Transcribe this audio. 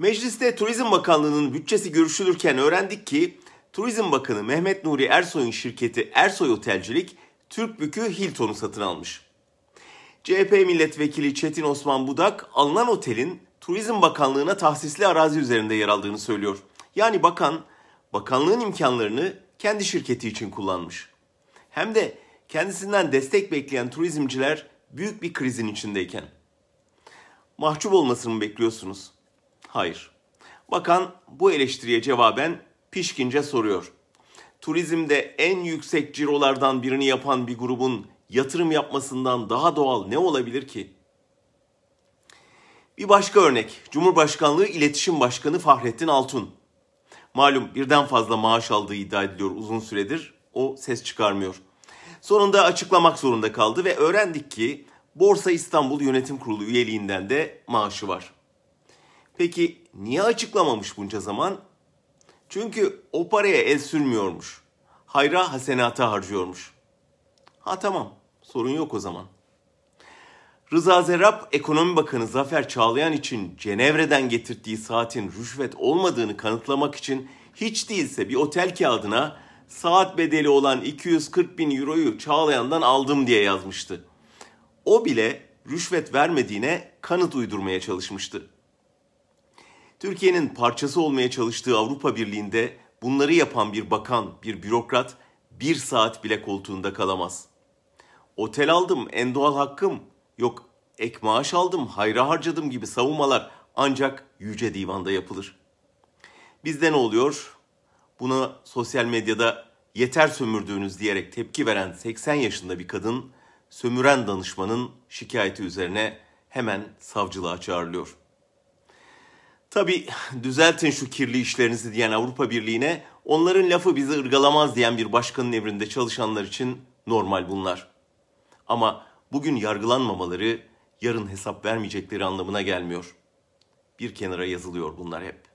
Mecliste Turizm Bakanlığı'nın bütçesi görüşülürken öğrendik ki Turizm Bakanı Mehmet Nuri Ersoy'un şirketi Ersoy Otelcilik Türkbükü Hilton'u satın almış. CHP milletvekili Çetin Osman Budak alınan otelin Turizm Bakanlığı'na tahsisli arazi üzerinde yer aldığını söylüyor. Yani bakan bakanlığın imkanlarını kendi şirketi için kullanmış. Hem de kendisinden destek bekleyen turizmciler büyük bir krizin içindeyken. Mahcup olmasını bekliyorsunuz? Hayır. Bakan bu eleştiriye cevaben pişkince soruyor. Turizmde en yüksek cirolardan birini yapan bir grubun yatırım yapmasından daha doğal ne olabilir ki? Bir başka örnek. Cumhurbaşkanlığı İletişim Başkanı Fahrettin Altun. Malum birden fazla maaş aldığı iddia ediliyor uzun süredir. O ses çıkarmıyor. Sonunda açıklamak zorunda kaldı ve öğrendik ki Borsa İstanbul Yönetim Kurulu üyeliğinden de maaşı var. Peki niye açıklamamış bunca zaman? Çünkü o paraya el sürmüyormuş. Hayra hasenata harcıyormuş. Ha tamam sorun yok o zaman. Rıza Zerrab, Ekonomi Bakanı Zafer Çağlayan için Cenevre'den getirdiği saatin rüşvet olmadığını kanıtlamak için hiç değilse bir otel kağıdına saat bedeli olan 240 bin euroyu Çağlayan'dan aldım diye yazmıştı. O bile rüşvet vermediğine kanıt uydurmaya çalışmıştı. Türkiye'nin parçası olmaya çalıştığı Avrupa Birliği'nde bunları yapan bir bakan, bir bürokrat bir saat bile koltuğunda kalamaz. Otel aldım, en doğal hakkım. Yok ek maaş aldım, hayra harcadım gibi savunmalar ancak yüce divanda yapılır. Bizde ne oluyor? Buna sosyal medyada yeter sömürdüğünüz diyerek tepki veren 80 yaşında bir kadın sömüren danışmanın şikayeti üzerine hemen savcılığa çağrılıyor. Tabi düzeltin şu kirli işlerinizi diyen Avrupa Birliği'ne onların lafı bizi ırgalamaz diyen bir başkanın emrinde çalışanlar için normal bunlar. Ama bugün yargılanmamaları yarın hesap vermeyecekleri anlamına gelmiyor. Bir kenara yazılıyor bunlar hep.